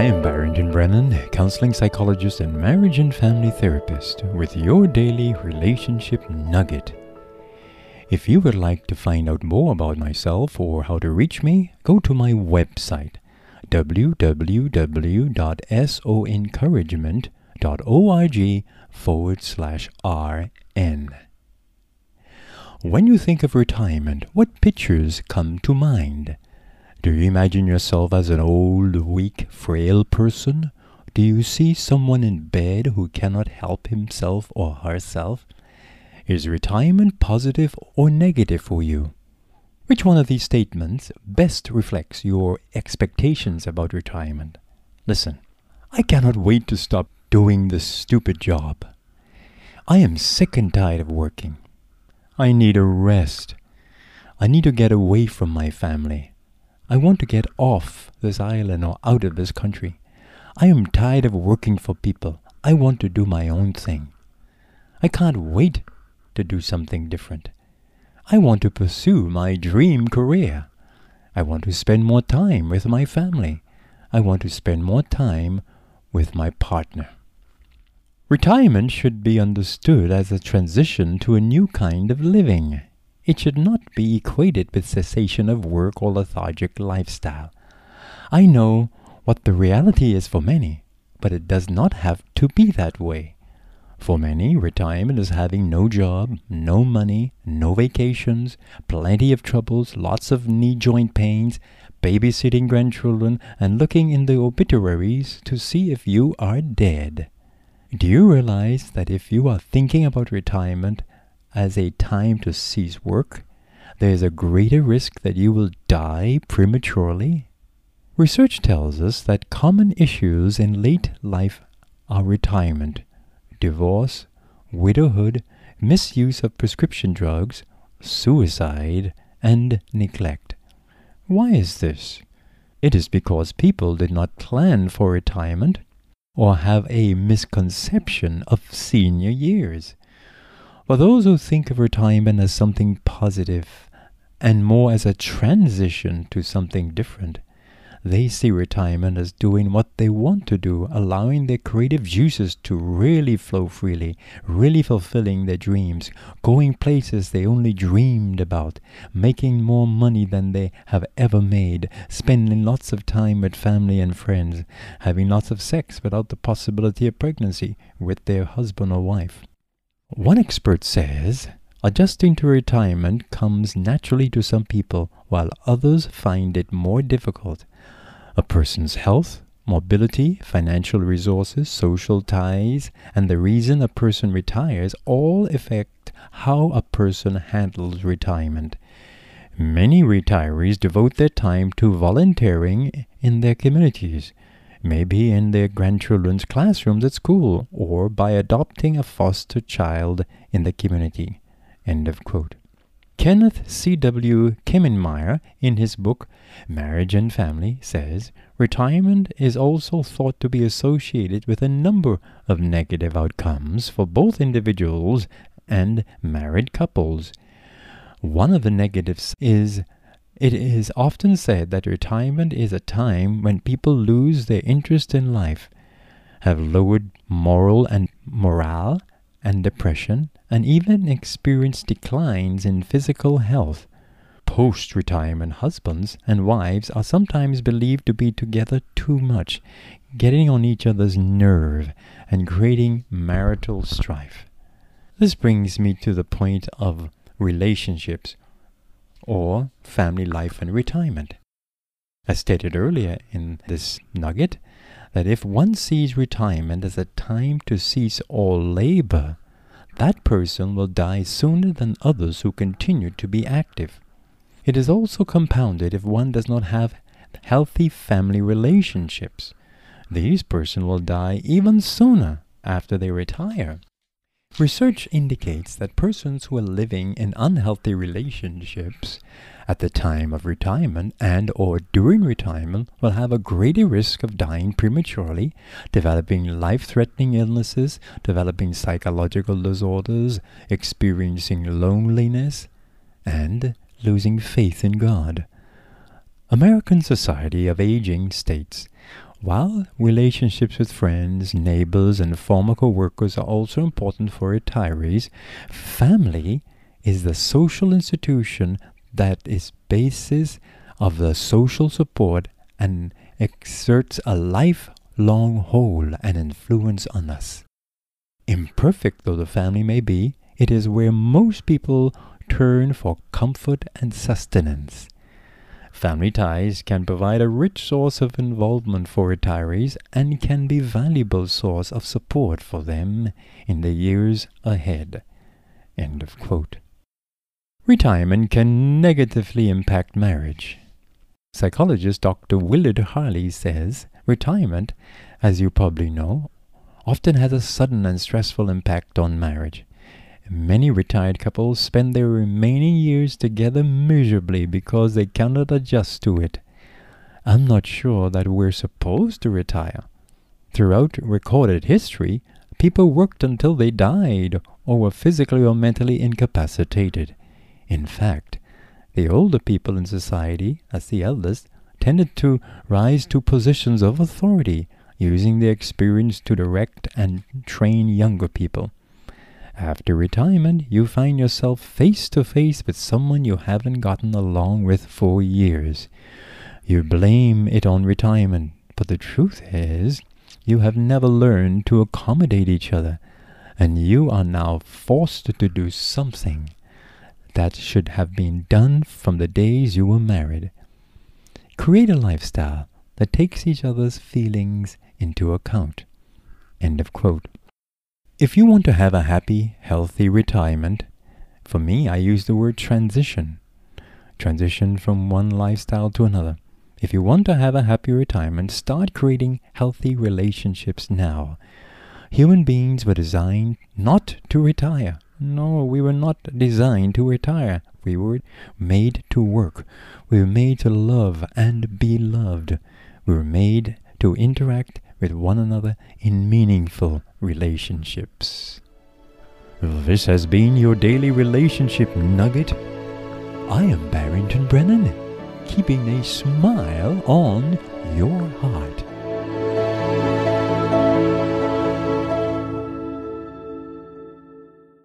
I am Barrington Brennen, counseling psychologist and marriage and family therapist, with your daily relationship nugget. If you would like to find out more about myself or how to reach me, go to my website www.soencouragement.org forward slash RN. When you think of retirement, what pictures come to mind? Do you imagine yourself as an old, weak, frail person? Do you see someone in bed who cannot help himself or herself? Is retirement positive or negative for you? Which one of these statements best reflects your expectations about retirement? Listen, I cannot wait to stop doing this stupid job. I am sick and tired of working. I need a rest. I need to get away from my family. I want to get off this island or out of this country. I am tired of working for people. I want to do my own thing. I can't wait to do something different. I want to pursue my dream career. I want to spend more time with my family. I want to spend more time with my partner. Retirement should be understood as a transition to a new kind of living. It should not be equated with cessation of work or lethargic lifestyle. I know what the reality is for many, but it does not have to be that way. For many, retirement is having no job, no money, no vacations, plenty of troubles, lots of knee joint pains, babysitting grandchildren, and looking in the obituaries to see if you are dead. Do you realize that if you are thinking about retirement, as a time to cease work, there is a greater risk that you will die prematurely. Research tells us that common issues in late life are retirement, divorce, widowhood, misuse of prescription drugs, suicide, and neglect. Why is this? It is because people did not plan for retirement or have a misconception of senior years. For those who think of retirement as something positive and more as a transition to something different, they see retirement as doing what they want to do, allowing their creative juices to really flow freely, really fulfilling their dreams, going places they only dreamed about, making more money than they have ever made, spending lots of time with family and friends, having lots of sex without the possibility of pregnancy with their husband or wife. One expert says adjusting to retirement comes naturally to some people, while others find it more difficult. A person's health, mobility, financial resources, social ties, and the reason a person retires all affect how a person handles retirement. Many retirees devote their time to volunteering in their communities maybe in their grandchildren's classrooms at school, or by adopting a foster child in the community. End of quote. Kenneth C.W. Kammeyer, in his book Marriage and Family, says retirement is also thought to be associated with a number of negative outcomes for both individuals and married couples. One of the negatives is it is often said that retirement is a time when people lose their interest in life, have lowered moral and morale and depression, and even experience declines in physical health. Post retirement husbands and wives are sometimes believed to be together too much, getting on each other's nerve and creating marital strife. This brings me to the point of relationships or family life and retirement. I stated earlier in this nugget, that if one sees retirement as a time to cease all labor, that person will die sooner than others who continue to be active. It is also compounded if one does not have healthy family relationships. These persons will die even sooner after they retire. Research indicates that persons who are living in unhealthy relationships at the time of retirement and or during retirement will have a greater risk of dying prematurely, developing life-threatening illnesses, developing psychological disorders, experiencing loneliness, and losing faith in God. American Society of Aging states While relationships with friends, neighbors, and former co-workers are also important for retirees, family is the social institution that is basis of the social support and exerts a lifelong hold and influence on us. Imperfect though the family may be, it is where most people turn for comfort and sustenance. Family ties can provide a rich source of involvement for retirees and can be valuable source of support for them in the years ahead. End of quote. Retirement can negatively impact marriage. Psychologist Dr. Willard Harley says retirement, as you probably know, often has a sudden and stressful impact on marriage. Many retired couples spend their remaining years together miserably because they cannot adjust to it. I'm not sure that we're supposed to retire. Throughout recorded history, people worked until they died or were physically or mentally incapacitated. In fact, the older people in society, as the eldest, tended to rise to positions of authority, using their experience to direct and train younger people. After retirement, you find yourself face to face with someone you haven't gotten along with for years. You blame it on retirement, but the truth is, you have never learned to accommodate each other, and you are now forced to do something that should have been done from the days you were married. Create a lifestyle that takes each other's feelings into account. End of quote. If you want to have a happy, healthy retirement, for me, I use the word transition. Transition from one lifestyle to another. If you want to have a happy retirement, start creating healthy relationships now. Human beings were designed not to retire. No, we were not designed to retire. We were made to work. We were made to love and be loved. We were made to interact with one another in meaningful relationships. This has been your daily relationship nugget. I am Barrington Brennen, keeping a smile on your heart.